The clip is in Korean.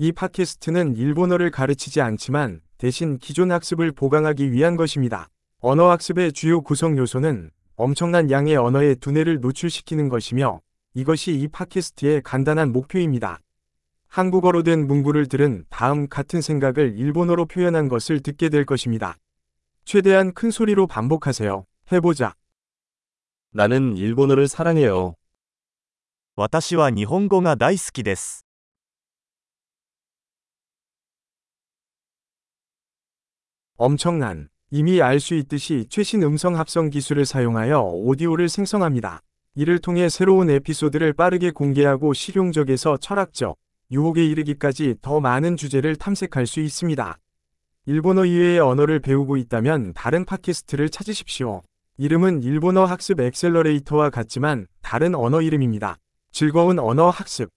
이 팟캐스트는 일본어를 가르치지 않지만 대신 기존 학습을 보강하기 위한 것입니다. 언어 학습의 주요 구성 요소는 엄청난 양의 언어의 두뇌를 노출시키는 것이며 이것이 이 팟캐스트의 간단한 목표입니다. 한국어로 된 문구를 들은 다음 같은 생각을 일본어로 표현한 것을 듣게 될 것입니다. 최대한 큰 소리로 반복하세요. 해보자. 나는 일본어를 사랑해요. 私は日本語が大好きです。 엄청난 이미 알 수 있듯이 최신 음성 합성 기술을 사용하여 오디오를 생성합니다. 이를 통해 새로운 에피소드를 빠르게 공개하고 실용적에서 철학적, 유혹에 이르기까지 더 많은 주제를 탐색할 수 있습니다. 일본어 이외의 언어를 배우고 있다면 다른 팟캐스트를 찾으십시오. 이름은 일본어 학습 엑셀러레이터와 같지만 다른 언어 이름입니다. 즐거운 언어 학습